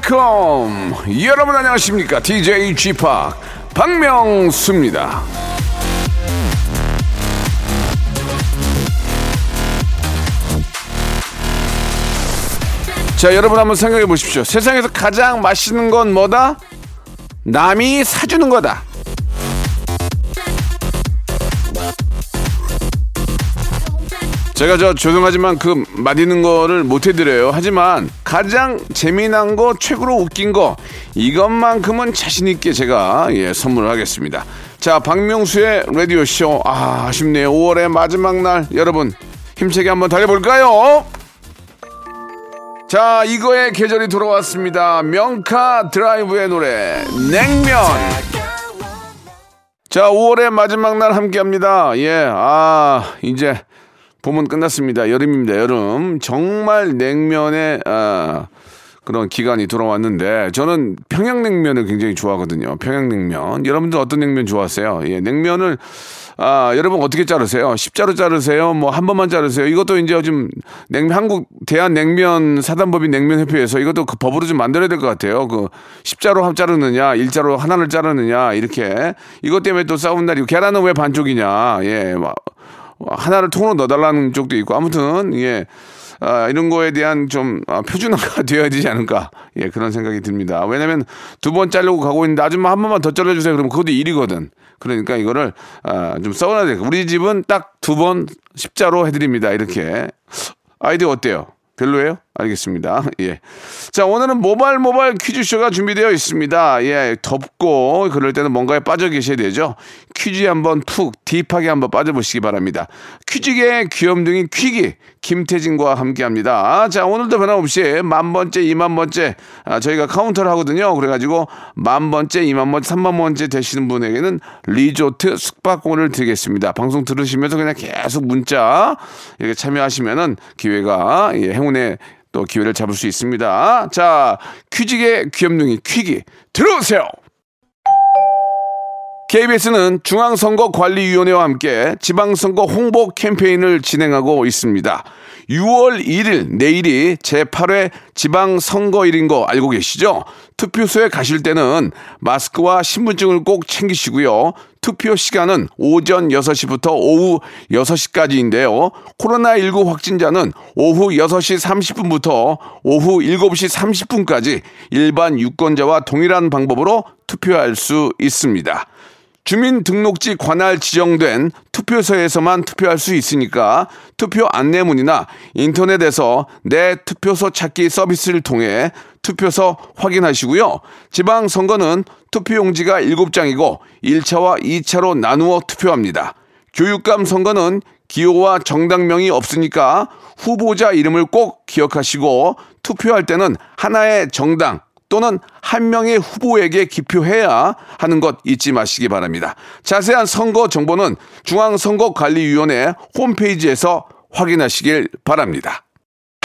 Welcome 여러분 안녕하십니까 DJ G p 박명수입니다. 자, 여러분 한번 생각해 보십시오. 세상에서 가장 맛있는 건 뭐다? 남이 사주는 거다. 제가 저 죄송하지만 그 맛있는 거를 못 해드려요. 하지만 가장 재미난 거, 최고로 웃긴 거 이것만큼은 자신 있게 제가 예 선물을 하겠습니다. 자, 박명수의 라디오 쇼. 아, 아쉽네요. 5월의 마지막 날 여러분 힘차게 한번 달려볼까요? 자, 이거의 계절이 돌아왔습니다. 명카 드라이브의 노래, 냉면. 자, 5월의 마지막 날 함께 합니다. 예, 아, 이제 봄은 끝났습니다. 여름입니다, 여름. 정말 냉면의, 아, 그런 기간이 돌아왔는데, 저는 평양냉면을 굉장히 좋아하거든요. 평양냉면. 여러분들 어떤 냉면 좋아하세요? 예, 냉면을, 아, 여러분 어떻게 자르세요? 십자로 자르세요? 뭐 한 번만 자르세요? 이것도 이제 요즘 냉면, 한국 대한 냉면 사단법인 냉면 협회에서 이것도 그 법으로 좀 만들어야 될 것 같아요. 그 십자로 한 자르느냐, 일자로 하나를 자르느냐, 이렇게. 이것 때문에 또 싸운 날이고, 계란은 왜 반쪽이냐, 예. 막 하나를 통으로 넣어달라는 쪽도 있고, 아무튼, 예. 아, 이런 거에 대한 좀 아, 표준화가 되어야 되지 않을까 예 그런 생각이 듭니다. 왜냐하면 두 번 자르고 가고 있는데 아줌마 한 번만 더 잘라주세요. 그러면 그것도 일이거든. 그러니까 이거를 아, 좀 써놔야 돼. 우리 집은 딱 두 번 십자로 해드립니다. 이렇게 아이디어 어때요? 별로예요? 알겠습니다. 예. 자, 오늘은 모발 모발 퀴즈쇼가 준비되어 있습니다. 예, 덥고 그럴 때는 뭔가에 빠져 계셔야 되죠. 퀴즈에 한번 툭 딥하게 한번 빠져보시기 바랍니다. 퀴즈계의 귀염둥이 퀴기 김태진과 함께합니다. 자, 오늘도 변함없이 만 번째, 이만 번째 아, 저희가 카운터를 하거든요. 그래가지고 만 번째, 이만 번째, 삼만 번째 되시는 분에게는 리조트 숙박권을 드리겠습니다. 방송 들으시면서 그냥 계속 문자 이렇게 참여하시면은 기회가 예, 행운의 또 기회를 잡을 수 있습니다. 자, 퀴직의 귀염둥이 퀴기 들어오세요. KBS는 중앙선거관리위원회와 함께 지방선거 홍보 캠페인을 진행하고 있습니다. 6월 1일 내일이 제8회 지방선거일인 거 알고 계시죠? 투표소에 가실 때는 마스크와 신분증을 꼭 챙기시고요. 투표 시간은 오전 6시부터 오후 6시까지인데요. 코로나19 확진자는 오후 6시 30분부터 오후 7시 30분까지 일반 유권자와 동일한 방법으로 투표할 수 있습니다. 주민등록지 관할 지정된 투표소에서만 투표할 수 있으니까 투표 안내문이나 인터넷에서 내 투표소 찾기 서비스를 통해 투표소 확인하시고요. 지방선거는 투표용지가 7장이고 1차와 2차로 나누어 투표합니다. 교육감 선거는 기호와 정당명이 없으니까 후보자 이름을 꼭 기억하시고 투표할 때는 하나의 정당 또는 한 명의 후보에게 기표해야 하는 것 잊지 마시기 바랍니다. 자세한 선거 정보는 중앙선거관리위원회 홈페이지에서 확인하시길 바랍니다.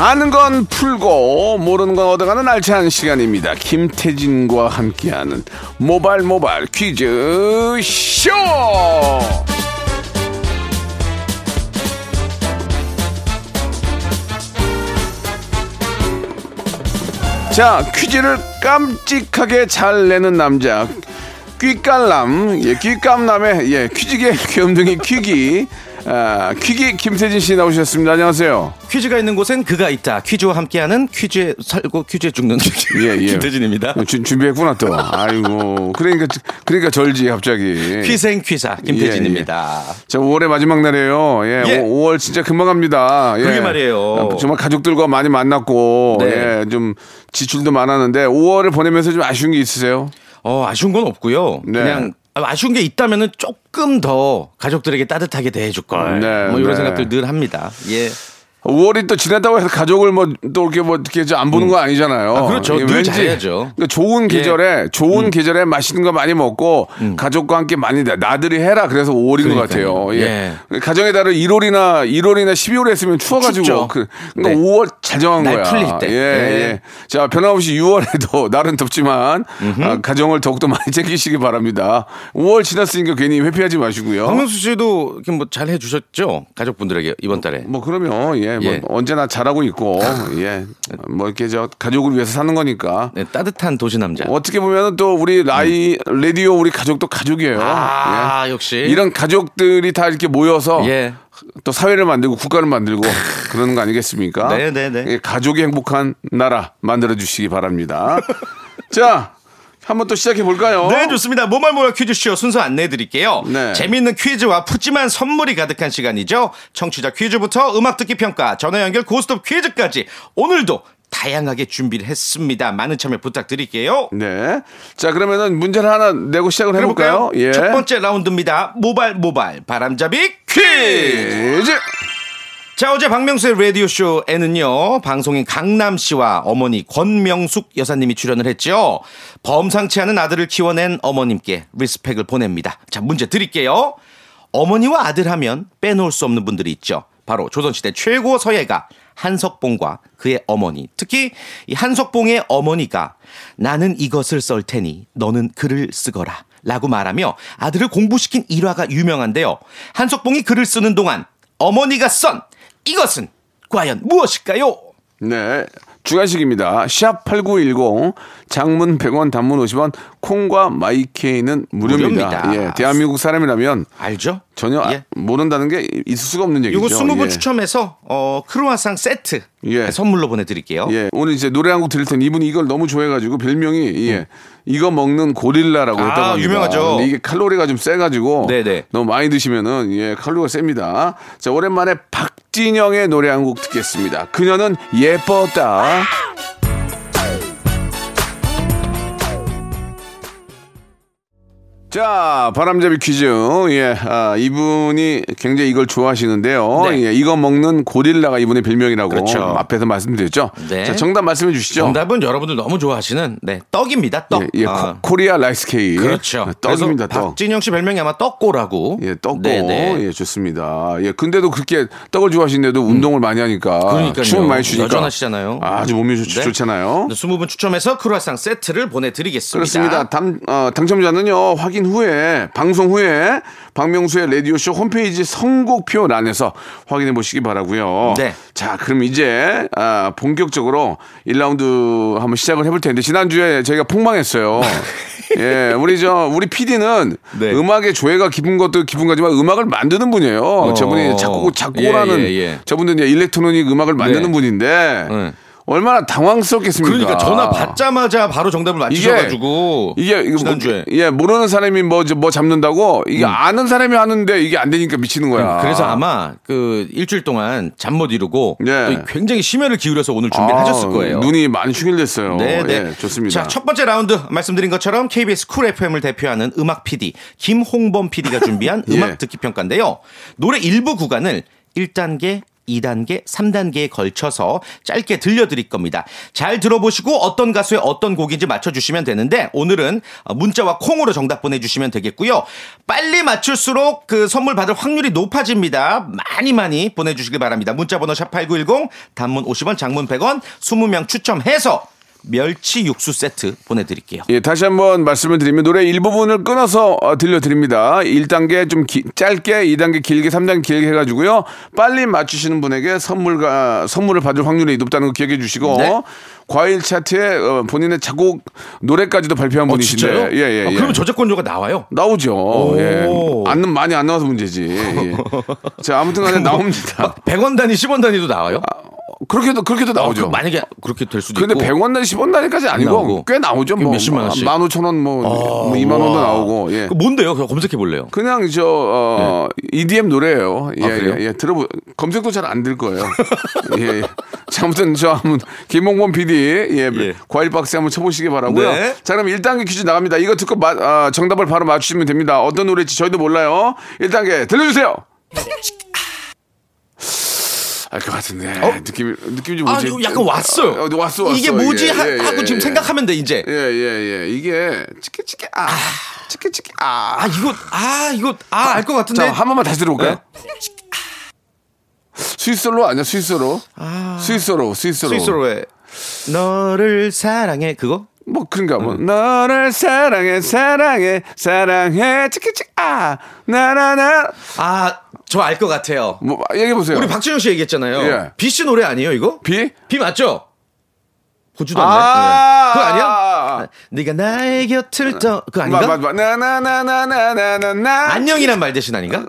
아는 건 풀고 모르는 건 얻어가는 알찬 시간입니다. 김태진과 함께하는 모발 모발 퀴즈 쇼. 자 퀴즈를 깜찍하게 잘 내는 남자 퀴깔남 예 퀴감남의 예 퀴즈계 귀염둥이 퀴기 아, 퀴기 김세진 씨 나오셨습니다. 안녕하세요. 퀴즈가 있는 곳엔 그가 있다. 퀴즈와 함께하는 퀴즈에 살고 퀴즈에 죽는 예, 예. 김태진입니다. 주, 준비했구나 또. 아이고. 그러니까 그러니까 절지 갑자기. 퀴생 퀴사 김태진입니다. 자, 5월의 마지막 날이에요. 예, 예. 오, 5월 진짜 금방 갑니다. 예. 그러게 말이에요. 정말 가족들과 많이 만났고, 네. 예, 좀 지출도 많았는데 5월을 보내면서 좀 아쉬운 게 있으세요? 어, 아쉬운 건 없고요. 네. 그냥 아쉬운 게 있다면은 조금 더 가족들에게 따뜻하게 대해줄 걸. 네, 뭐 이런 네. 생각들 늘 합니다. 예. 5월이 또 지났다고 해서 가족을 뭐 또 이렇게 뭐 이렇게 좀안 보는 거 아니잖아요. 아, 그렇죠. 왠지 잘해야죠. 좋은 계절에 좋은 음. 계절에 맛있는 거 많이 먹고 가족과 함께 많이 나- 나들이 해라. 그래서 5월인 것 그러니까요. 같아요. 예. 예. 가정에 따라 1월이나 1월이나 12월에 했으면 추워가지고 춥죠. 그, 그러니까 네. 5월 잘 정한 날 거야. 풀릴 때. 예, 네. 예. 자 변함없이 6월에도 날은 덥지만 아, 가정을 더욱더 많이 챙기시기 바랍니다. 5월 지났으니까 괜히 회피하지 마시고요. 박명수 씨도 뭐 잘 해주셨죠? 가족분들에게 이번 달에. 뭐 그러면 예, 뭐 예. 언제나 잘하고 있고 예, 뭐 이렇게 저 가족을 위해서 사는 거니까 네, 따뜻한 도시 남자. 어떻게 보면은 또 우리 라이 라디오 우리 가족도 가족이에요. 아, 예. 역시. 이런 가족들이 다 이렇게 모여서 예. 또 사회를 만들고 국가를 만들고 그러는 거 아니겠습니까? 네, 네, 네. 예, 가족이 행복한 나라 만들어 주시기 바랍니다. 자, 한번 또 시작해 볼까요? 네, 좋습니다. 모말모말 퀴즈쇼 순서 안내해 드릴게요. 네. 재미있는 퀴즈와 푸짐한 선물이 가득한 시간이죠. 청취자 퀴즈부터 음악 듣기 평가, 전화 연결 고스톱 퀴즈까지 오늘도 다양하게 준비를 했습니다. 많은 참여 부탁드릴게요. 네. 자, 그러면은 문제를 하나 내고 시작을 해볼까요? 예. 첫 번째 라운드입니다. 모발 모발 바람잡이 퀴즈. 자, 어제 박명수의 라디오쇼에는요, 방송인 강남 씨와 어머니 권명숙 여사님이 출연을 했죠. 범상치 않은 아들을 키워낸 어머님께 리스펙을 보냅니다. 자, 문제 드릴게요. 어머니와 아들 하면 빼놓을 수 없는 분들이 있죠. 바로 조선시대 최고 서예가 한석봉과 그의 어머니. 특히 이 한석봉의 어머니가 나는 이것을 썰 테니 너는 글을 쓰거라. 라고 말하며 아들을 공부시킨 일화가 유명한데요. 한석봉이 글을 쓰는 동안 어머니가 썬 이것은 과연 무엇일까요? 네. 주간식입니다. 샵 8910 장문 100원 단문 50원 콩과 마이케이는 무료입니다. 무료입니다. 예. 대한민국 사람이라면 알죠? 전혀 아- 예. 모른다는 게 있을 수가 없는 얘기죠. 요거 20분 예. 추첨해서 어, 크루아상 세트 예. 선물로 보내드릴게요. 예. 오늘 이제 노래 한 곡 들을 텐데 이분이 이걸 너무 좋아해가지고 별명이 예. 이거 먹는 고릴라라고 아, 했다고 합니다. 유명하죠. 근데 이게 칼로리가 좀 세가지고 네네. 너무 많이 드시면은 예 칼로리가 셉니다. 자 오랜만에 박진영의 노래 한 곡 듣겠습니다. 그녀는 예뻤다. 자, 바람잡이 퀴즈. 예, 아, 이분이 굉장히 이걸 좋아하시는데요. 네. 예, 이거 먹는 고릴라가 이분의 별명이라고 그렇죠. 앞에서 말씀드렸죠. 네. 자, 정답 말씀해 주시죠. 정답은 여러분들 너무 좋아하시는 네 떡입니다. 떡. 예, 예, 아, Ko, rea rice cake. 그렇죠. 떡입니다, 그래서 떡. 박진영 씨 별명이 아마 떡고라고. 예, 떡고. 네네. 예, 좋습니다. 예, 근데도 그렇게 떡을 좋아하시는데도 운동을 많이 하니까. 음. 그러니까요. 춤을 많이 추니까. 여전하시잖아요. 아주 몸이 좋, 네. 좋잖아요. 네, 20분 추첨해서 크루아상 세트를 보내 드리겠습니다. 그렇습니다. 당, 어, 당첨자는요, 확인 후에, 방송 후에, 박명수의 라디오 쇼 홈페이지 선곡표란에서 확인해 보시기 바라고요 네. 자, 그럼 이제, 아, 본격적으로 1라운드 한번 시작을 해볼 텐데, 지난주에 저희가 폭망했어요. 예, 우리 저, 우리 PD는 네. 음악의 조예가 깊은 것도 깊은 거지만 음악을 만드는 분이에요. 저분이 작곡, 작곡하는, 예, 예, 예. 저분은 이제 일렉트로닉 음악을 만드는 네. 분인데, 네. 얼마나 당황스럽겠습니까? 그러니까 전화 받자마자 바로 정답을 맞추셔가지고 이게 이거 뭐, 지난주에 예 모르는 사람이 뭐뭐 잡는다고 이게 아는 사람이 하는데 이게 안 되니까 미치는 거야. 그래서 아마 그 일주일 동안 잠 못 이루고 네. 또 굉장히 심혈을 기울여서 오늘 준비를 아, 하셨을 거예요. 눈이 많이 충혈됐어요. 네, 네. 예, 좋습니다. 자, 첫 번째 라운드 말씀드린 것처럼 KBS 쿨 FM을 대표하는 음악 PD 김홍범 PD가 준비한 예. 음악 듣기 평가인데요. 노래 일부 구간을 1단계 2단계, 3단계에 걸쳐서 짧게 들려드릴 겁니다. 잘 들어보시고 어떤 가수의 어떤 곡인지 맞춰주시면 되는데 오늘은 문자와 콩으로 정답 보내주시면 되겠고요. 빨리 맞출수록 그 선물 받을 확률이 높아집니다. 많이 많이 보내주시길 바랍니다. 문자번호 샵8910 단문 50원, 장문 100원 20명 추첨해서 멸치 육수 세트 보내드릴게요. 예, 다시 한번 말씀을 드리면 노래 일부분을 끊어서 어, 들려드립니다. 1단계 좀 기- 짧게, 2단계 길게, 3단계 길게 해가지고요. 빨리 맞추시는 분에게 선물과, 선물을 받을 확률이 높다는 거 기억해 주시고, 네. 과일 차트에 어, 본인의 작곡 노래까지도 발표한 어, 분이신데, 진짜요? 예, 예, 아, 예. 그러면 저작권료가 나와요? 나오죠. 예. 오. 안, 많이 안 나와서 문제지. 예. 자, 아무튼 간에 나옵니다. 100원 단위, 10원 단위도 나와요? 그렇게도, 그렇게도 어, 나오죠. 그 만약에 그렇게 될 수도 근데 있고. 100원 단위, 10원 단위까지 아니고 나오고. 꽤 나오죠. 뭐 몇십만 원씩. 15,000원 뭐, 뭐 2만 원도 와. 나오고. 예. 그 뭔데요? 검색해 볼래요. 그냥 저 어, EDM 노래예요. 예, 아? 예, 예. 들어보 검색도 잘 안 될 거예요. 예, 예. 자, 아무튼 저 한번 김홍범 PD 예, 예. 과일 박스 한번 쳐 보시기 바라고요. 네. 자, 그럼 1단계 퀴즈 나갑니다. 이거 듣고 마- 아, 정답을 바로 맞추시면 됩니다. 어떤 노래인지 저희도 몰라요. 1단계 들려 주세요. 알 것 같은데 느낌 느낌이 아, 뭐지? 이거 약간 왔어요. 어, 왔어, 왔어. 이게 뭐지 예, 하, 예, 고 예, 지금 예. 생각하면 돼 이제. 예, 예, 예. 이게 치키 치키 아, 치키 치키 아. 아 이거 아 이거 아 알 것 같은데. 자, 한 번만 다시 들어볼까요? 네. 스위스로 아니야, 스위스로. 스위스로, 스위스로. 스위스로의 너를 사랑해 그거? 뭐, 그런가, 뭐. 너를 사랑해, 사랑해, 사랑해, 치키치키, 아, 나나나. 아 저 알 것 같아요. 뭐, 얘기해 보세요. 우리 박진영 씨 얘기했잖아요. 예. 비씨 노래 아니에요 이거? 비? 비 맞죠? 고주도 아. 안 돼. 그거 아니야? 네가 나의 곁을 떠 그거 아닌가? 마, 마, 마, 나나나나나나나. 안녕이란 말 대신 아닌가?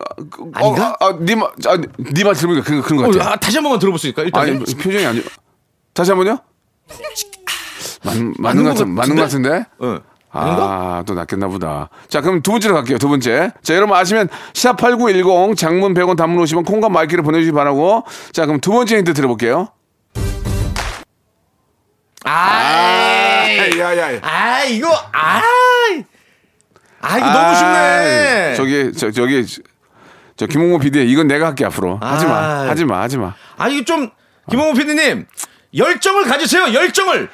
아닌가? 어, 아, 니마, 아, 니마 들으니까 그, 그런 거 어, 같아. 아, 다시 한 번만 들어볼 수 있을까? 일단 아니, 표정이 아니. 다시 한 번요? 맞, 맞는 것 같은, 맞는 것 같은데? 응. 아, 또 낫겠나 보다. 자, 그럼 두 번째로 갈게요. 두 번째. 자, 여러분 아시면 샵8910 장문 100원 단문 오시면 콩과 마이크를 보내주시기 바라고. 자, 그럼 두 번째 힌트 들어볼게요. 아, 야, 야, 야. 아 이거 아, 아 이거 너무 쉽네. 저기, 저, 저기, 저 김홍모 PD 이건 내가 할게 앞으로. 하지 마. 아. 하지 마. 하지 마. 아 이거 좀 김홍호 PD님 열정을 가지세요. 열정을,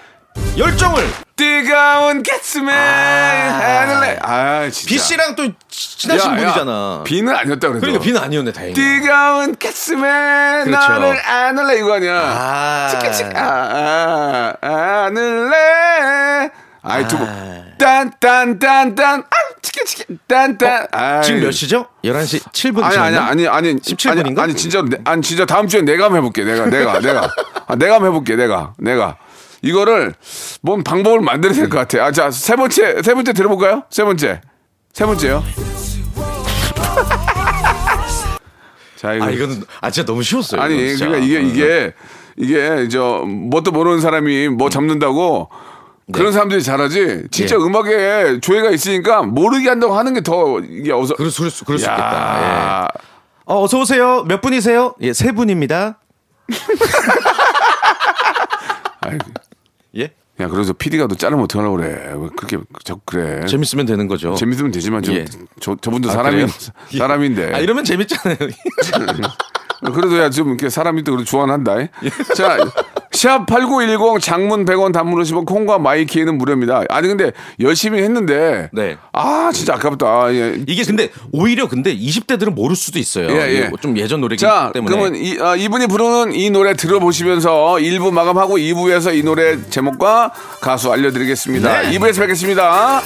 열정을. 뜨거운 가슴에 하늘에. 아, 진짜. B 씨랑 또 친하신 야, 야, 분이잖아. 비는 아니었다 그래도. 그러니까 비는 아니었네 다행히. 뜨거운 가슴에 그렇죠. 너를 안을래 이거 아니야. 아. 치키치키 아, 아, 안을래. 아이 두 번. 딴딴딴딴 아 치키치키 딴딴. 아 지금 몇 시죠? 11시 7분 아니 아니? 아니 아니 17 아니, 분인가? 아니 진짜 아니 진짜 다음 주에 내가 한번 해볼게 내가 내가 내가 아, 내가 한번 해볼게 내가 내가 이거를 뭔 방법을 만들어야 될 것 같아. 아 자 세 번째 세 번째 들어볼까요? 세 번째 세 번째요. 자 이거 아 이거는 아 진짜 너무 쉬웠어요. 아니 이건 진짜. 그러니까 이게 어. 이게 이게 저 뭣도 모르는 사람이 뭐 잡는다고 그런 사람들이 잘하지 진짜 네. 예. 음악에 조예가 있으니까 모르게 한다고 하는 게 더 이게 어서 그럴 수, 그럴 수, 그럴 수 있겠다. 예. 야 어, 어서 오세요. 몇 분이세요? 예, 세 분입니다. 아이, 예. 야 그래서 PD가 너 자르면 어떡하려고 그래 왜 그렇게 자꾸 그래 재밌으면 되는 거죠. 재밌으면 되지만 좀 예. 저, 저분도 아, 사람이 그래요? 사람인데 아, 이러면 재밌잖아요. 그래도 야 좀 이렇게 사람이 또 그래도 좋아한다. 예. 자, 샵 8910 장문 100원 단문 50원 콩과 마이키에는 무료입니다. 아니 근데 열심히 했는데 네. 아, 진짜 아깝다. 예. 이게 근데 오히려 근데 20대들은 모를 수도 있어요. 예, 예. 이게 좀 예전 노래기 자, 때문에. 그러면 이, 아, 이분이 부르는 이 노래 들어보시면서 1부 마감하고 2부에서 이 노래 제목과 가수 알려드리겠습니다. 네. 2부에서 뵙겠습니다.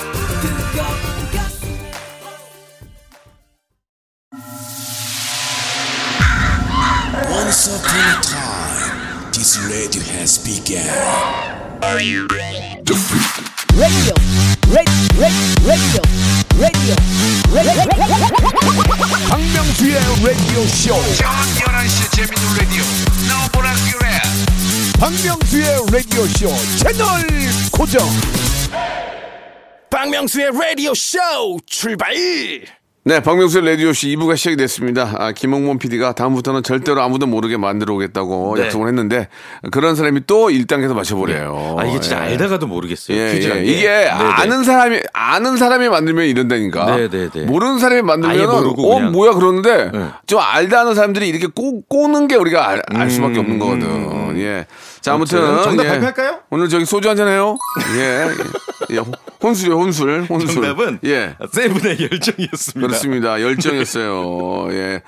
Once upon a time, this radio has begun. radio, radio, radio, radio, radio. 박명수의 라디오 쇼. 박명수의 라디오 쇼 채널 고정. 박명수의 라디오 쇼 출발 네, 박명수의 라디오쇼 2부가 시작이 됐습니다. 아, 김홍범 PD가 다음부터는 절대로 아무도 모르게 만들어 오겠다고 네. 약속을 했는데 그런 사람이 또 1단계에서 맞춰버려요. 아 이게 진짜 예. 알다가도 모르겠어요. 예, 예. 게. 이게 네네. 아는 사람이 아는 사람이 만들면 이런다니까. 네, 네, 네. 모르는 사람이 만들면 모르고 어. 뭐야 그러는데 네. 좀 알다 하는 사람들이 이렇게 꼬, 꼬는 게 우리가 알, 알 수밖에 없는 거거든. 예. 자 아무튼 정답 예. 발표할까요? 오늘 저기 소주 한잔 해요. 예. 예. 예. 혼술이요 혼술 혼술. 정답은 예. 세븐의 열정이었습니다. 그렇습니다. 열정이었어요. 예.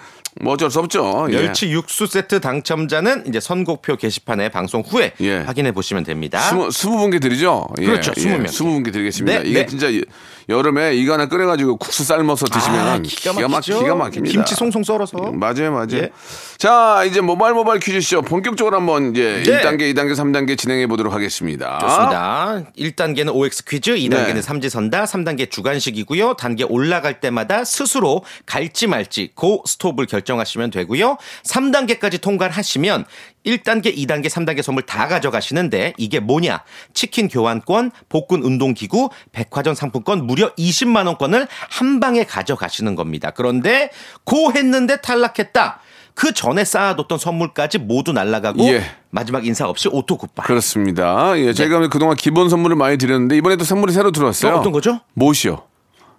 뭐 어쩔 수 없죠. 예. 멸치 육수 세트 당첨자는 이제 선곡표 게시판에 방송 후에 예. 확인해 보시면 됩니다. 스무, 스무 분께 드리죠? 예, 그렇죠, 스무 명. 스무 분께 드리겠습니다. 네, 이게 네. 진짜 여- 여름에 이거 하나 끓여가지고 국수 삶아서 드시면 아, 기가, 기가 막. 기가 막힙니다. 김치 송송 썰어서. 맞아요, 맞아요. 예. 자, 이제 모바일 모바일 퀴즈쇼 본격적으로 한번 이제 네. 1단계, 2단계, 3단계 진행해 보도록 하겠습니다. 좋습니다. 1단계는 OX 퀴즈, 2단계는 네. 삼지선다, 3단계 주간식이고요. 단계 올라갈 때마다 스스로 갈지 말지 고 스톱을 결정 하시면 되고요. 3단계까지 통과를 하시면 1단계, 2단계, 3단계 선물 다 가져가시는데 이게 뭐냐? 치킨 교환권, 복근 운동기구, 백화점 상품권 무려 20만 원권을 한 방에 가져가시는 겁니다. 그런데 고 했는데 탈락했다. 그 전에 쌓아뒀던 선물까지 모두 날라가고 예. 마지막 인사 없이 auto goodbye. 그렇습니다. 예, 저희가 그동안 기본 선물을 많이 드렸는데 이번에 또 선물이 새로 들어왔어요. 어, 어떤 거죠? 못이요.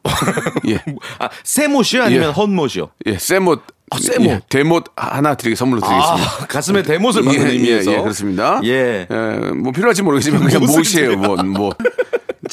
예, 아, 세못이요? 아니면 예. 헌못이요? 예, 쇠못. 아, 쇠못. 예, 대못 하나 드리게 선물로 드리겠습니다. 아, 가슴에 대못을 박는 예, 의미에서. 예, 예, 그렇습니다. 예. 뭐 필요할지 모르겠지만 그냥 못이에요. 뭐, 뭐.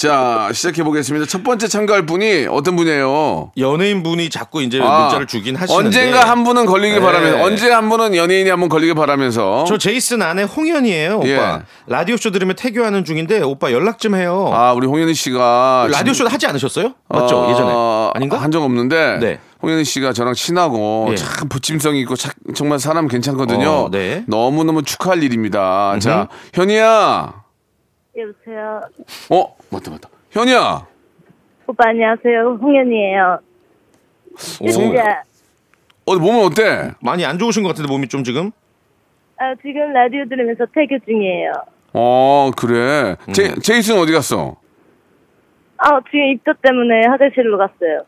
자, 시작해 보겠습니다. 첫 번째 참가할 분이 어떤 분이에요? 연예인 분이 자꾸 이제 아, 문자를 주긴 하시는데. 언젠가 한 분은 걸리길 네. 바라면서 언제 한 분은 연예인이 한 분 걸리길 바라면서 저 제이슨 아내 홍현이에요, 오빠. 예. 라디오 쇼 들으면 태교하는 중인데 오빠 연락 좀 해요. 아 우리 홍현희 씨가 라디오 쇼 하지 않으셨어요? 맞죠? 어, 예전에. 아닌가? 한 적 없는데 네. 홍현희 씨가 저랑 친하고 예. 참 부침성 있고 참- 정말 사람 괜찮거든요. 어, 네. 너무 너무 축하할 일입니다. 자 현희야, 여보세요. 어 맞다 맞다. 현희야, 오빠 안녕하세요. 홍현이에요. 진짜 어 몸은 어때? 많이 안 좋으신 것 같은데 몸이 좀 지금? 아, 지금 라디오 들으면서 태교 중이에요. 어 그래. 음. 제 제이슨 어디 갔어? 아, 지금 입도 때문에 화장실로 갔어요.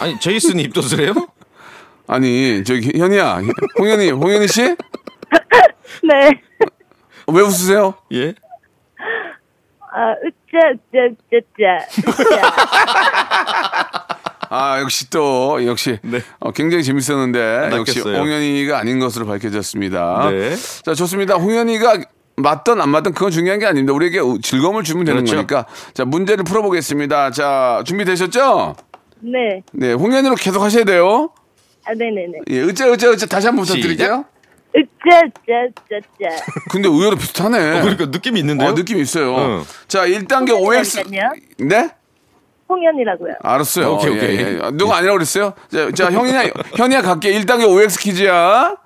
아니 제이슨이 입덧을 해요? 아니 저기 현희야, 홍현희 홍현희 씨? 네. 왜 웃으세요? 예. 아, 으짜, 으짜, 으짜, 으짜. 아 역시 또 역시 네. 어, 굉장히 재밌었는데 역시. 홍현이가 아닌 것으로 밝혀졌습니다. 네. 자 좋습니다. 홍현이가 맞든 안 맞든 그건 중요한 게 아닙니다. 우리에게 우- 즐거움을 주면 되는 그렇죠. 거니까 자 문제를 풀어보겠습니다. 자 준비되셨죠? 네. 네 홍현이로 계속 하셔야 돼요. 아, 네네네. 예, 으짜 으짜 으짜 다시 한번 시작. 부탁드릴게요. 으짜. 근데 의외로 비슷하네. 그러니까 느낌이 있는데요? 어, 느낌 있어요. 응. 자 1단계 OX? 네? 홍현이라고요. 알았어요. 오케이, 예, 오케이. 예. 누가 아니라고 그랬어요? 자, 자 형이냐 현이야 갈게. 1단계 OX 퀴즈야.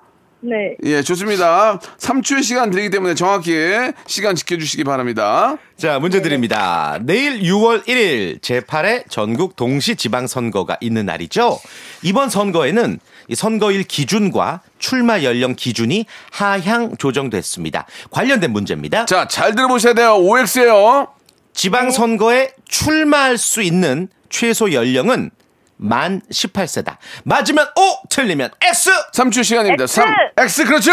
네. 예, 좋습니다. 3초의 시간 드리기 때문에 정확히 시간 지켜주시기 바랍니다. 자, 문제 드립니다. 내일 6월 1일 제8회 전국 동시 지방선거가 있는 날이죠. 이번 선거에는 이 선거일 기준과 출마 연령 기준이 하향 조정됐습니다. 관련된 문제입니다. 자, 잘 들어보셔야 돼요. OX예요. 지방선거에 출마할 수 있는 최소 연령은 만 18세다. 맞으면 O, 틀리면 X. 3초 시간입니다. X! 3. X, 그렇죠!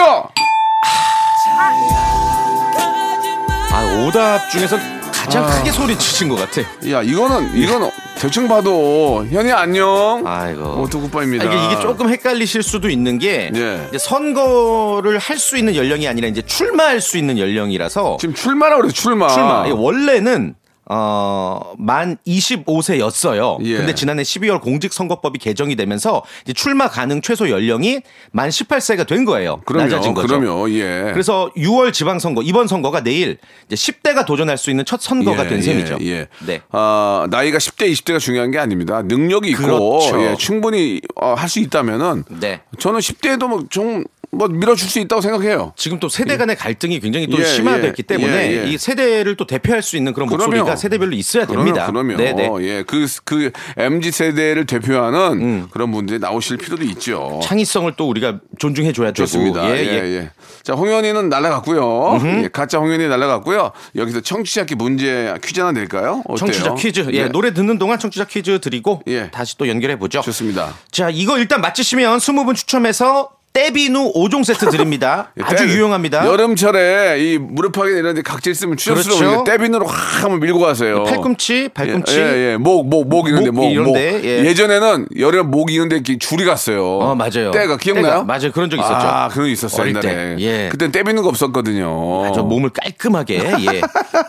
아, 오답 중에서 가장 크게 소리치신 것 같아. 야, 이거는, 이거는 대충 봐도, 현이 안녕. 아이고. 오토굿바입니다. 아, 이게, 이게 조금 헷갈리실 수도 있는 게 예. 이제 선거를 할 수 있는 연령이 아니라 이제 출마할 수 있는 연령이라서 지금 출마라고 그래, 출마. 출마 이게 원래는 어, 만 25세였어요. 예. 근데 지난해 12월 공직선거법이 개정이 되면서 이제 출마 가능 최소 연령이 만 18세가 된 거예요. 그럼요, 낮아진 거죠. 그럼요, 예. 그래서 6월 지방선거 이번 선거가 내일 이제 10대가 도전할 수 있는 첫 선거가 예, 된 셈이죠. 예, 예. 네. 아, 나이가 10대, 20대가 중요한 게 아닙니다. 능력이 있고, 그렇죠. 예, 충분히 어, 할수 있다면은, 네. 저는 10대에도 뭐 좀, 뭐 밀어줄 수 있다고 생각해요. 지금 또 세대 간의 갈등이 굉장히 또 예, 심화됐기 예, 때문에 예, 예. 이 세대를 또 대표할 수 있는 그런 그럼요. 목소리가 세대별로 있어야 됩니다. 그럼요, 그럼요. 네네. 예, 그, 그, MZ 세대를 대표하는 그런 분들이 나오실 필요도 있죠. 창의성을 또 우리가 존중해 줘야 되고. 좋습니다. 예, 예. 자, 홍현이는 날라갔고요. 예, 가짜 홍현이 날라갔고요. 여기서 청취자께 문제 퀴즈 하나 낼까요? 어때요? 청취자 퀴즈. 예, 네. 노래 듣는 동안 청취자 퀴즈 드리고 예. 다시 또 연결해 보죠. 좋습니다. 자, 이거 일단 맞히시면 20분 추첨해서 떼비누 5종 세트 드립니다. 예, 아주 떼- 유용합니다. 여름철에 이 무릎하게 이런 데 각질 있으면 추접스러우니까 그렇죠. 떼빈으로 확 한번 밀고 가세요. 팔꿈치, 발꿈치. 예, 예, 예. 목, 목, 목 이런데, 목 목, 목. 예. 예전에는 여름 목 이런데 줄이 갔어요. 어, 맞아요. 때가 기억나요? 때가, 맞아요. 그런 적 있었죠. 아, 그런 거 있었어요, 어릴 옛날에. 때. 예. 그땐 떼비는 거 없었거든요. 저 몸을 깔끔하게 예,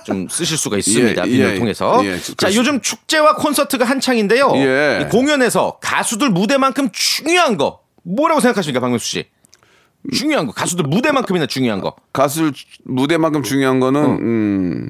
좀 쓰실 수가 있습니다. 예, 비누를 예, 통해서. 예, 자. 요즘 축제와 콘서트가 한창인데요. 예. 이 공연에서 가수들 무대만큼 중요한 거 뭐라고 생각하십니까, 박명수 씨? 중요한 거 가수들 무대만큼이나 중요한 거 가수 무대만큼 중요한 거는 어. 음,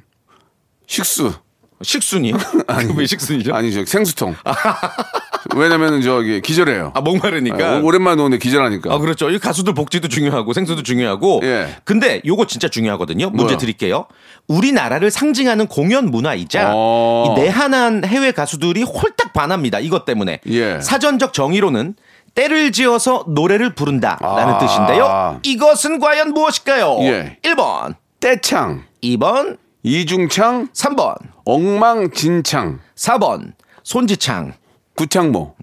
식수 식순이요? 아니 왜 식순이죠? 아니죠 생수통. 왜냐면은 저기 기절해요. 아 목마르니까. 어, 오랜만에 노는데 기절하니까. 아 그렇죠. 이 가수들 복지도 중요하고 생수도 중요하고. 예. 근데 요거 진짜 중요하거든요. 문제 뭐요? 드릴게요. 우리나라를 상징하는 공연 문화이자 어. 이 내한한 해외 가수들이 홀딱 반합니다. 이것 때문에. 예. 사전적 정의로는 때를 지어서 노래를 부른다라는 아. 뜻인데요. 이것은 과연 무엇일까요? 예. 1번, 떼창, 2번, 이중창, 3번, 엉망진창, 4번. 손지창. 구창모.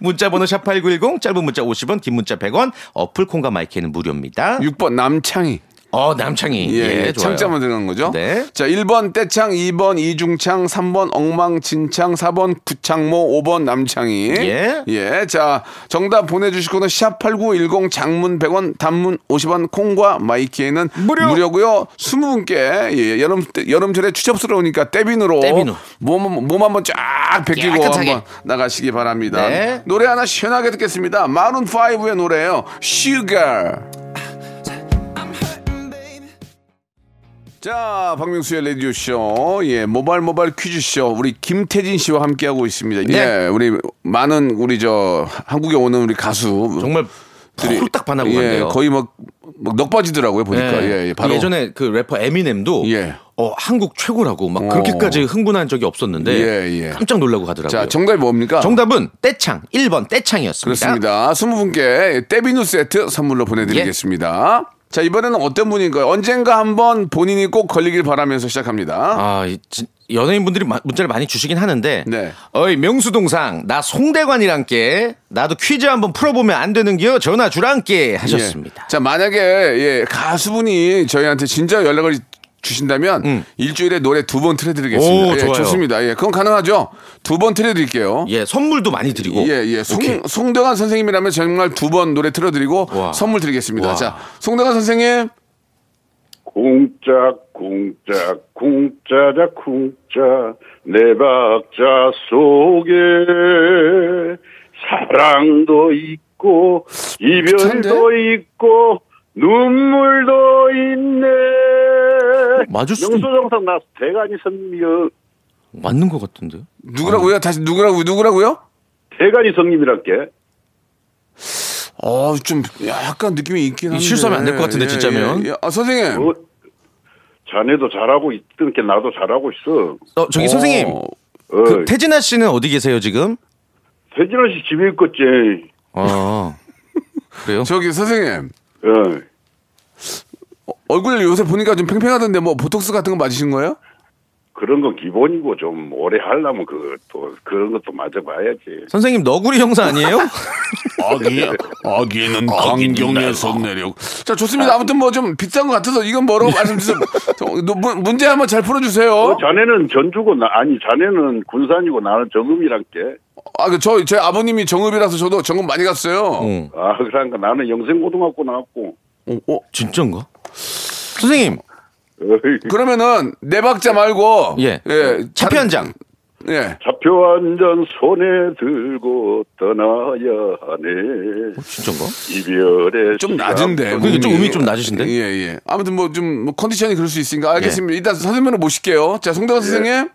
문자 번호 샵8910 짧은 문자 50원 긴 문자 100원 어플 콩과 마이크는 무료입니다. 6번 남창희. 어 남창희 예, 예, 예. 창자만 들어간 거죠. 네. 자, 1번 떼창, 2번 이중창, 3번 엉망진창, 4번 구창모, 5번 남창희. 예. 예. 자, 정답 보내주실 거는 샵8910 장문 100원, 단문 50원, 콩과 마이키에는 무료. 무료고요 20분께 예, 여름, 여름철에 추접스러우니까 떼빈으로. 떼빈으로. 몸, 몸 한번 쫙 벗기고. 한번 나가시기 바랍니다. 네. 노래 하나 시원하게 듣겠습니다. 마룬5의 노래예요. Sugar. 자, 박명수의 라디오쇼, 예, 모발 모발 퀴즈쇼, 우리 김태진 씨와 함께하고 있습니다. 네. 예, 우리 많은 우리 저 한국에 오는 우리 가수. 정말 홀딱 반하고 예, 간대요. 거의 막, 막 넉바지더라고요, 보니까. 예, 예, 바로. 예전에 그 래퍼 에미넴도 예. 어, 한국 최고라고 막 어. 그렇게까지 흥분한 적이 없었는데 예, 예. 깜짝 놀라고 가더라고요. 자, 정답이 뭡니까? 정답은 떼창 1번 떼창이었습니다. 그렇습니다. 20분께 떼비누 세트 선물로 보내드리겠습니다. 예. 자, 이번에는 어떤 분인가요? 언젠가 한번 본인이 꼭 걸리길 바라면서 시작합니다. 아, 이 진- 연예인분들이 마- 문자를 많이 주시긴 하는데 네. 어이 명수 동상 나 송대관이랑께 나도 퀴즈 한번 풀어보면 안 되는겨 전화 주랑께 하셨습니다. 예. 자, 만약에 예, 가수분이 저희한테 진짜 연락을 주신다면 일주일에 노래 두 번 틀어드리겠습니다. 음. 오, 예, 좋아요. 좋습니다. 예, 그건 가능하죠. 두 번 틀어드릴게요. 예, 선물도 많이 드리고. 예, 예. 송, 오케이. 송대관 선생님이라면 정말 두 번 노래 틀어드리고 와. 선물 드리겠습니다. 와. 자, 송대관 선생님. 쿵짝 쿵짝 쿵짜자 쿵짜 내 박자 속에 사랑도 있고 이별도 있고 눈물도 있네 맞을 수도 명수정상 나 대간이 성님이요 맞는 것 같은데요? 누구라고요? 다시 누구라고, 누구라고요? 대간이 성님이랄게 어, 좀 약간 느낌이 있긴 한데. 실수하면 안 될 것 같은데, 진짜면. 예, 예. 아, 선생님. 어, 자네도 잘하고 있던 게 나도 잘하고 있어 어, 저기 어, 선생님, 어, 그 태진아 씨는 어디 계세요 지금? 세진아 씨 집에 있겠지 어, 그래요? 저기 선생님. 어. 얼굴 요새 보니까 좀 팽팽하던데 뭐 보톡스 같은 거 맞으신 거예요? 그런 건 기본이고 좀 오래 하려면 그 또 그런 것도 맞아봐야지. 선생님 너구리 형사 아니에요? 아기, 아기는 강경에서 내려. 자, 좋습니다. 아무튼 뭐 좀 비싼 것 같아서 이건 뭐라고 말씀주세요. 노- 문- 문제 한번 잘 풀어주세요. 어, 자네는 전주고 나 아니 자네는 군산이고 나는 정음이란 게. 아, 그, 저, 제 아버님이 정읍이라서 저도 정읍 많이 갔어요. 응. 아 그러니까 나는 영생고등학교 나왔고. 어, 어. 진짠가? 선생님 그러면은, 네 박자 말고. 예. 차표 한 장. 예. 차표 한장 손에 들고 떠나야 하네. 진짠가? 이별의 좀 낮은데. 어, 그게 좀. 음이 좀 낮으신데? 예, 예. 아무튼 뭐 좀, 뭐 컨디션이 그럴 수 있으니까 알겠습니다. 예. 일단 선생님으로 모실게요. 자, 송대관 선생님.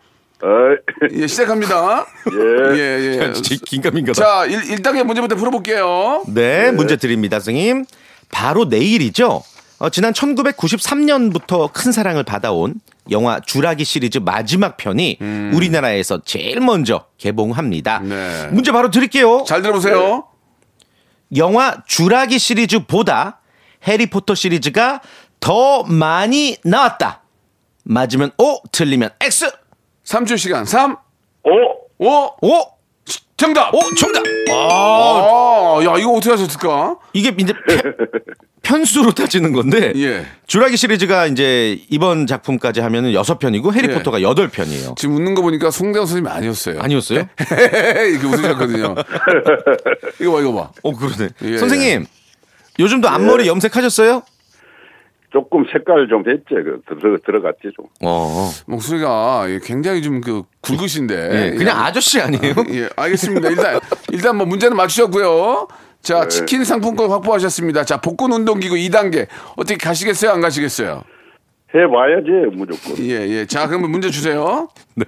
예, 시작합니다. 예. 예, 예. 긴가민가다. 자, 1, 일단계 문제부터 풀어볼게요. 네, 문제 드립니다, 선생님. 바로 내일이죠. 어, 지난 1993년부터 큰 사랑을 받아온 영화 주라기 시리즈 마지막 편이 우리나라에서 제일 먼저 개봉합니다. 네. 문제 바로 드릴게요. 잘 들어보세요. 영화 주라기 시리즈보다 해리포터 시리즈가 더 많이 나왔다. 맞으면 O, 틀리면 X. 3초 시간. 3, 어? 5, O, 정답! O, 정답. 아, 야, 이거 어떻게 하셨을까? 이게 이제 편- 편수로 따지는 건데 예. 주라기 시리즈가 이제 이번 작품까지 하면은 여섯 편이고 해리포터가 여덟 편이에요. 지금 웃는 거 보니까 송대관 선생님이 아니었어요. 아니었어요? 이렇게 웃으셨거든요. 이거 봐, 이거 봐. 어 그러네. 예. 선생님 요즘도 앞머리 염색하셨어요? 조금 색깔 좀 했지. 그 들어 들어갔지 좀. 어. 목소리가 예, 굉장히 좀 그 굵으신데. 예, 그냥 아저씨 아니에요? 예, 알겠습니다. 일단, 일단 뭐 문제는 맞추셨고요. 자, 치킨 상품권 확보하셨습니다. 자, 복근 운동기구 2단계. 어떻게 가시겠어요? 안 가시겠어요? 해봐야지 무조건. 예, 예. 자, 그러면 문제 주세요. 네.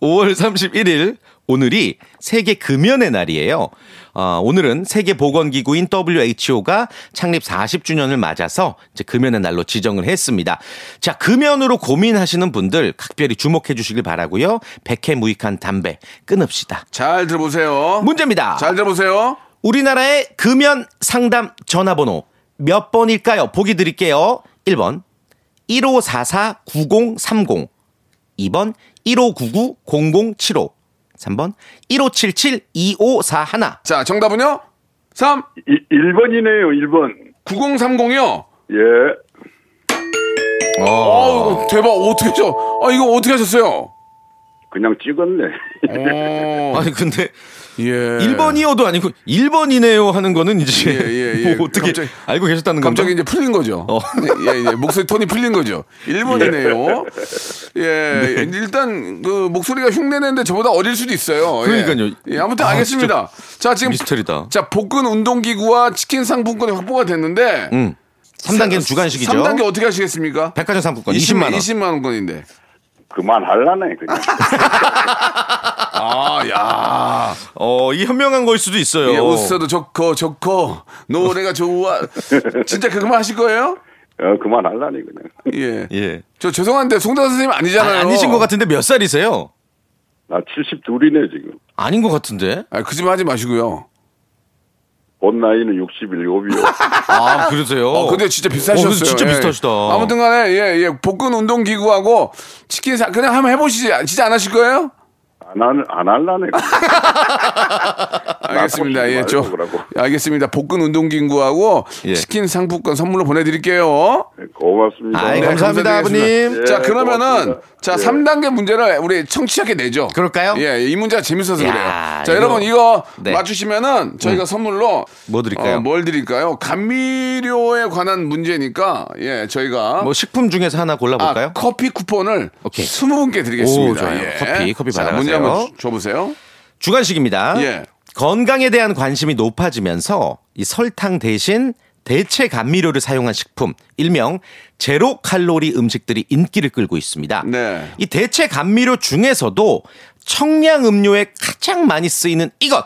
5월 31일 오늘이 세계 금연의 날이에요. 어, 오늘은 세계 보건기구인 WHO가 창립 40주년을 맞아서 이제 금연의 날로 지정을 했습니다. 자, 금연으로 고민하시는 분들 각별히 주목해 주시길 바라고요. 백해 무익한 담배 끊읍시다. 잘 들어보세요. 문제입니다. 잘 들어보세요. 우리나라의 금연 상담 전화번호 몇 번일까요? 보기 드릴게요. 1번 1544-9030 2번 1599-0075 3번 1577-2541 자, 정답은요? 3, 이, 1번이네요, 1번. 9030이요. 예. 어, 대박. 어떻게 하죠? 아, 이거 어떻게 하셨어요? 그냥 찍었네. 어, 아니 근데 예. 1번이어도 아니고 1번이네요 하는 거는 이제 예, 예, 예. 뭐 어떻게 갑자기- 알고 계셨다는 갑자기 건가? 이제 풀린 거죠. 어. 예, 예. 목소리 톤이 풀린 거죠. 1번이네요. 예. 네. 일단 그 목소리가 흉내내는데 저보다 어릴 수도 있어요. 예. 그러니까요. 예, 아무튼 아, 알겠습니다. 자, 지금 미스터리다. 자, 복근 운동기구와 치킨 상품권이 확보가 됐는데 음. 3단계는 주간식이죠. 3단계 어떻게 하시겠습니까? 백화점 상품권 20만 원. 20만 원권인데. 그만할라네, 그냥. 아, 야. 어, 이 현명한 걸 수도 있어요. 예, 웃어도 좋고 좋고 노래가 좋아. 진짜 그만 하실 거예요? 어, 그만할라네, 그냥. 예. 예. 저 죄송한데 송달 선생님 아니잖아요. 아, 아니 신 것 같은데 몇 살이세요? 나 72이네, 지금. 아닌 것 같은데. 아, 그짓말 하지 마시고요. 본 나이는 67이요. 아, 그러세요? 어, 근데 진짜 비슷하셨어요. 어, 근데 진짜 예. 비슷하시다. 아무튼 간에, 예, 예. 복근 운동 기구하고 치킨 사, 그냥 한번 해보시지. 진짜 안 하실 거예요? 안, 할, 안 할라네. 알겠습니다. 예, 저. 그러고. 알겠습니다. 복근 운동 기구하고 예. 치킨 상품권 선물로 보내드릴게요. 네, 고맙습니다. 아이, 네, 감사합니다. 아버님. 예, 자, 그러면은, 고맙습니다. 자, 예. 3단계 문제를 우리 청취자께 내죠. 그럴까요? 예, 이 문제가 재밌어서 야, 그래요. 자, 이거- 여러분, 이거 네. 맞추시면은 저희가 선물로. 뭐 드릴까요? 어, 뭘 드릴까요? 감미료에 관한 문제니까, 예, 저희가. 뭐 식품 중에서 하나 골라볼까요? 아, 커피 쿠폰을 오케이. 20분께 드리겠습니다. 오, 좋아요. 예. 커피, 커피 자, 받아가세요. 문제 한번 주- 줘보세요. 주간식입니다. 예. 건강에 대한 관심이 높아지면서 이 설탕 대신 대체 감미료를 사용한 식품, 일명 제로 칼로리 음식들이 인기를 끌고 있습니다. 네. 이 대체 감미료 중에서도 청량 음료에 가장 많이 쓰이는 이것.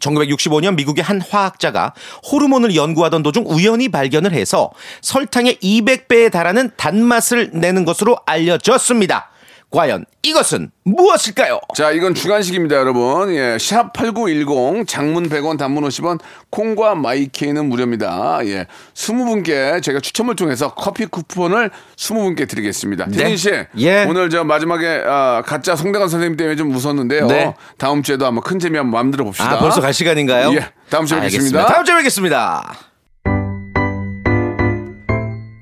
1965년 미국의 한 화학자가 호르몬을 연구하던 도중 우연히 발견을 해서 설탕의 200배에 달하는 단맛을 내는 것으로 알려졌습니다. 과연 이것은 무엇일까요? 자, 이건 주간식입니다, 여러분. 예, 샵8910 장문 100원 단문 50원 콩과 마이케이는 무료입니다. 예. 20분께 저희가 추첨을 통해서 커피 쿠폰을 20분께 드리겠습니다. 네. 태진 씨. 예. 오늘 저 마지막에 아, 가짜 송대관 선생님 때문에 좀 웃었는데요. 네. 다음 주에도 한번 큰 재미 한번 만들어 봅시다. 아, 벌써 갈 시간인가요? 예, 다음 주에 뵙겠습니다. 다음 주에 뵙겠습니다.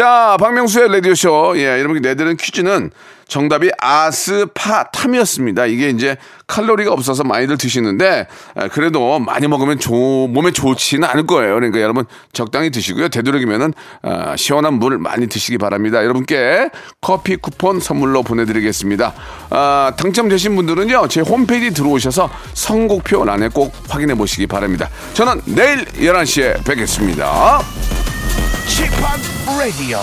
자, 박명수의 라디오쇼. 예, 여러분 내드는 퀴즈는 정답이 아스파탐이었습니다. 이게 이제 칼로리가 없어서 많이들 드시는데, 에, 그래도 많이 먹으면 조, 몸에 좋지는 않을 거예요. 그러니까 여러분 적당히 드시고요. 되도록이면은, 아, 시원한 물 많이 드시기 바랍니다. 여러분께 커피 쿠폰 선물로 보내드리겠습니다. 아, 당첨되신 분들은요, 제 홈페이지 들어오셔서 선곡표 란에 꼭 확인해 보시기 바랍니다. 저는 내일 11시에 뵙겠습니다. 지팍 라디오